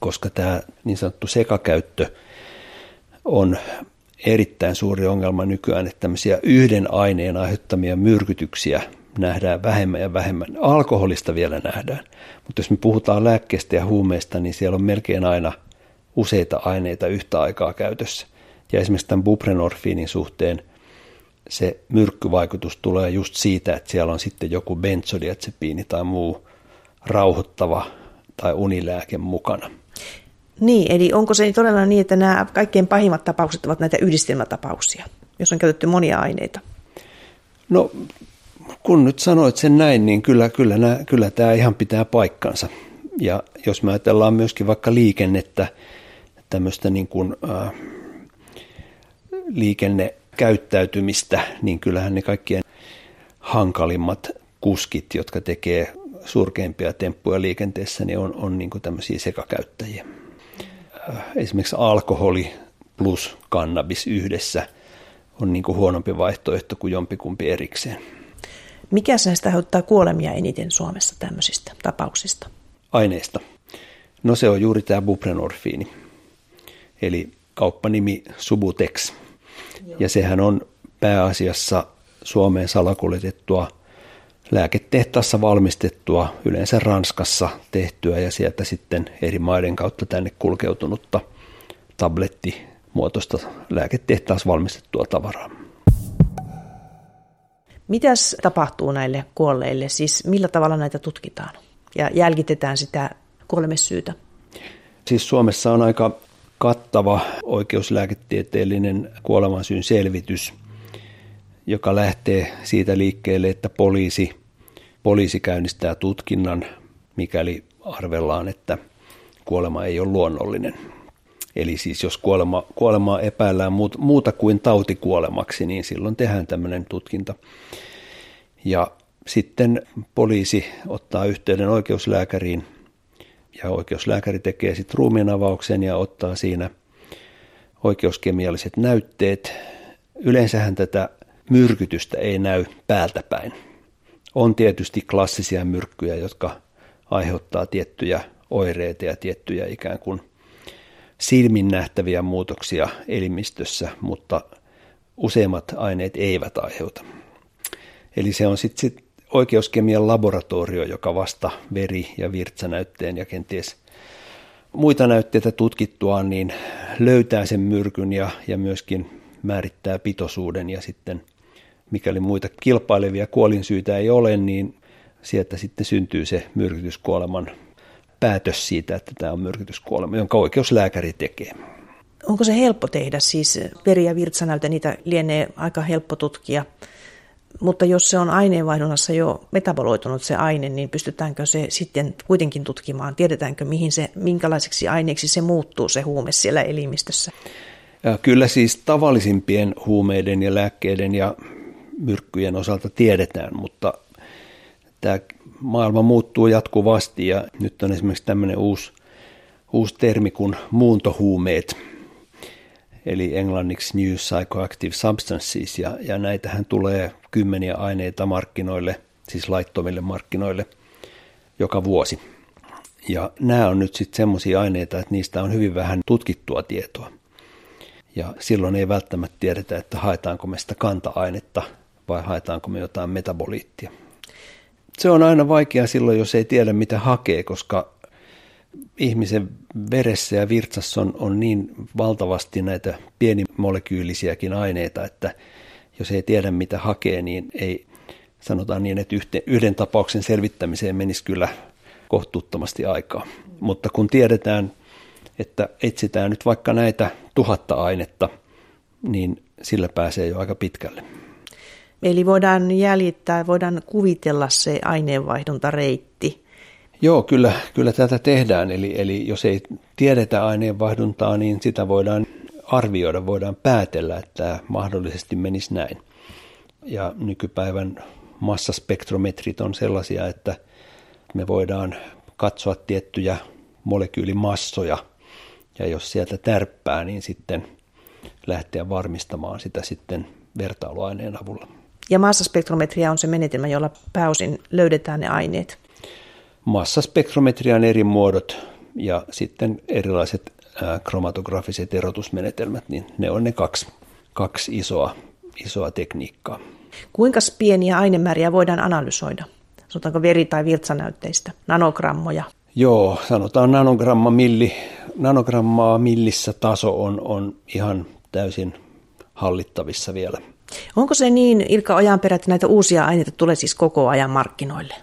koska tämä niin sanottu sekakäyttö on erittäin suuri ongelma nykyään, että tämmöisiä yhden aineen aiheuttamia myrkytyksiä nähdään vähemmän ja vähemmän. Alkoholista vielä nähdään, mutta jos me puhutaan lääkkeestä ja huumeista, niin siellä on melkein aina useita aineita yhtä aikaa käytössä. Ja esimerkiksi tämän buprenorfiinin suhteen se myrkkyvaikutus tulee just siitä, että siellä on sitten joku benzodiazepiini tai muu rauhoittava tai unilääke mukana. Niin, eli onko se todella niin, että nämä kaikkein pahimmat tapaukset ovat näitä yhdistelmätapauksia, jos on käytetty monia aineita? No, kun nyt sanoit sen näin, niin kyllä, kyllä, nämä, kyllä tämä ihan pitää paikkansa. Ja jos me ajatellaan myöskin vaikka liikennettä, tämmöistä niin kuin, äh, liikennekäyttäytymistä, niin kyllähän ne kaikkien hankalimmat kuskit, jotka tekee surkeimpia temppuja liikenteessä, niin on, on niin tämmöisiä sekakäyttäjiä. Äh, esimerkiksi alkoholi plus kannabis yhdessä on niin huonompi vaihtoehto kuin jompikumpi erikseen. Mikä näistä aiheuttaa kuolemia eniten Suomessa tämmöisistä tapauksista? Aineista. No se on juuri tämä buprenorfiini, eli kauppanimi Subutex. Ja sehän on pääasiassa Suomeen salakuljetettua lääketehtaassa valmistettua, yleensä Ranskassa tehtyä ja sieltä sitten eri maiden kautta tänne kulkeutunutta tablettimuotoista lääketehtaassa valmistettua tavaraa. Mitäs tapahtuu näille kuolleille? Siis millä tavalla näitä tutkitaan ja jäljitetään sitä kuolemissyytä? Siis Suomessa on aika kattava oikeuslääketieteellinen kuolemansyyn selvitys, joka lähtee siitä liikkeelle, että poliisi, poliisi käynnistää tutkinnan, mikäli arvellaan, että kuolema ei ole luonnollinen. Eli siis jos kuolema, kuolemaa epäillään muuta kuin tautikuolemaksi, niin silloin tehdään tämmöinen tutkinta. Ja sitten poliisi ottaa yhteyden oikeuslääkäriin ja oikeuslääkäri tekee sitten ruumiinavauksen ja ottaa siinä oikeuskemialliset näytteet. Yleensähän tätä myrkytystä ei näy päältä päin. On tietysti klassisia myrkkyjä, jotka aiheuttaa tiettyjä oireita ja tiettyjä ikään kuin silmin nähtäviä muutoksia elimistössä, mutta useimmat aineet eivät aiheuta. Eli se on sitten sit oikeuskemian laboratorio, joka vasta veri- ja virtsanäytteen ja kenties muita näytteitä tutkittuaan, niin löytää sen myrkyn ja, ja myöskin määrittää pitoisuuden ja sitten mikäli muita kilpailevia kuolinsyitä ei ole, niin sieltä sitten syntyy se myrkytyskuoleman päätös siitä, että tämä on myrkytyskuolema, jonka oikeuslääkäri tekee. Onko se helppo tehdä? Siis veri- ja virtsanäyte, niitä lienee aika helppo tutkia. Mutta jos se on aineenvaihdunnassa jo metaboloitunut se aine, niin pystytäänkö se sitten kuitenkin tutkimaan? Tiedetäänkö, mihin se, minkälaiseksi aineeksi se muuttuu se huume siellä elimistössä? Ja kyllä siis tavallisimpien huumeiden ja lääkkeiden ja myrkkyjen osalta tiedetään, mutta tämä maailma muuttuu jatkuvasti ja nyt on esimerkiksi tämmöinen uusi, uusi termi kuin muuntohuumeet, eli englanniksi New Psychoactive Substances, ja, ja näitähän tulee kymmeniä aineita markkinoille, siis laittomille markkinoille, joka vuosi. Ja nämä on nyt sitten semmoisia aineita, että niistä on hyvin vähän tutkittua tietoa. Ja silloin ei välttämättä tiedetä, että haetaanko me sitä kanta-ainetta vai haetaanko me jotain metaboliittia. Se on aina vaikea silloin, jos ei tiedä mitä hakee, koska ihmisen veressä ja virtsassa on, on niin valtavasti näitä pienimolekyylisiäkin aineita, että jos ei tiedä mitä hakee, niin ei sanotaan niin, että yhden tapauksen selvittämiseen menisi kyllä kohtuuttomasti aikaa. Mutta kun tiedetään, että etsitään nyt vaikka näitä tuhatta ainetta, niin sillä pääsee jo aika pitkälle. Eli voidaan jäljittää, voidaan kuvitella se aineenvaihduntareitti. Joo, kyllä, kyllä tätä tehdään. Eli, eli jos ei tiedetä aineenvaihduntaa, niin sitä voidaan arvioida, voidaan päätellä, että mahdollisesti menisi näin. Ja nykypäivän massaspektrometrit on sellaisia, että me voidaan katsoa tiettyjä molekyylimassoja, ja jos sieltä tärppää, niin sitten lähteä varmistamaan sitä sitten vertailuaineen avulla. Ja massaspektrometria on se menetelmä, jolla pääosin löydetään ne aineet. Massaspektrometrian eri muodot ja sitten erilaiset kromatografiset erotusmenetelmät, niin ne on ne kaksi, kaksi isoa, isoa tekniikkaa. Kuinka pieniä ainemääriä voidaan analysoida? Sanotaanko veri- tai virtsanäytteistä, nanogrammoja? Joo, sanotaan nanogramma milli, nanogrammaa millissä taso on, on ihan täysin hallittavissa vielä. Onko se niin, Ilkka Ojanperä, että näitä uusia aineita tulee siis koko ajan markkinoille?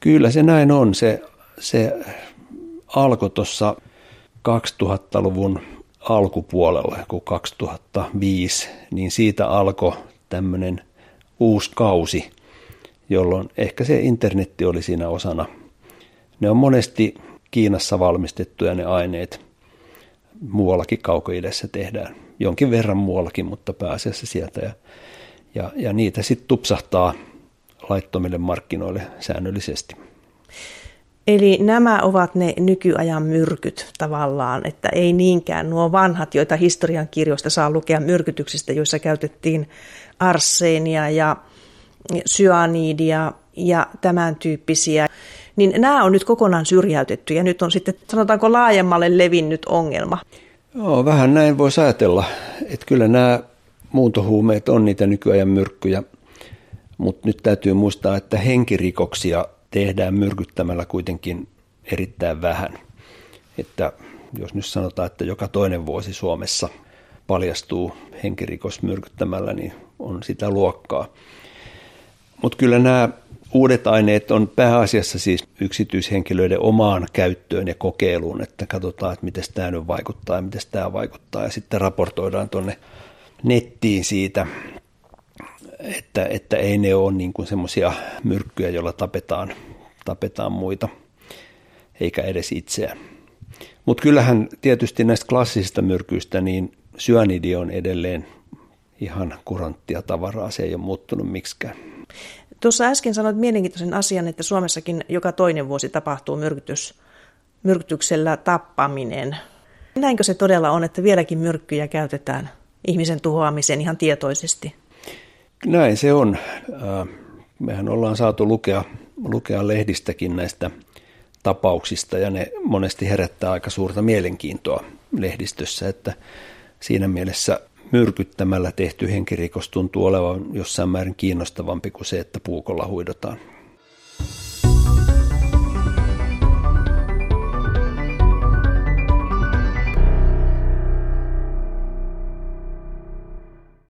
Kyllä se näin on. Se, se alkoi tuossa 2000-luvun alkupuolella, kun 2005, niin siitä alkoi tämmöinen uusi kausi, jolloin ehkä se internetti oli siinä osana. Ne on monesti Kiinassa valmistettuja ne aineet. Muuallakin kaukoidessä tehdään jonkin verran muuallakin, mutta pääasiassa sieltä. Ja, ja, ja niitä sitten tupsahtaa laittomille markkinoille säännöllisesti. Eli nämä ovat ne nykyajan myrkyt tavallaan, että ei niinkään nuo vanhat, joita historian kirjoista saa lukea myrkytyksistä, joissa käytettiin arseenia ja syanidia ja tämän tyyppisiä. Niin nämä on nyt kokonaan syrjäytetty ja nyt on sitten sanotaanko laajemmalle levinnyt ongelma. Joo, vähän näin voisi ajatella, että kyllä nämä muuntohuumeet on niitä nykyajan myrkkyjä, mutta nyt täytyy muistaa, että henkirikoksia tehdään myrkyttämällä kuitenkin erittäin vähän. Että jos nyt sanotaan, että joka toinen vuosi Suomessa paljastuu henkirikos myrkyttämällä, niin on sitä luokkaa. Mutta kyllä nämä uudet aineet on pääasiassa siis yksityishenkilöiden omaan käyttöön ja kokeiluun, että katsotaan, että miten tämä nyt vaikuttaa ja miten tämä vaikuttaa ja sitten raportoidaan tuonne nettiin siitä, että, että ei ne ole niin semmoisia myrkkyjä, joilla tapetaan, tapetaan muita, eikä edes itseään. Mutta kyllähän tietysti näistä klassisista myrkyistä, niin syanidi on edelleen ihan kuranttia tavaraa, se ei ole muuttunut miksikään. Tuossa äsken sanoit mielenkiintoisen asian, että Suomessakin joka toinen vuosi tapahtuu myrkytys, myrkytyksellä tappaminen. Näinkö se todella on, että vieläkin myrkkyjä käytetään ihmisen tuhoamiseen ihan tietoisesti? Näin se on. Mehän ollaan saatu lukea, lukea lehdistäkin näistä tapauksista ja ne monesti herättää aika suurta mielenkiintoa lehdistössä, että siinä mielessä myrkyttämällä tehty henkirikos tuntuu olevan jossain määrin kiinnostavampi kuin se, että puukolla huidotaan.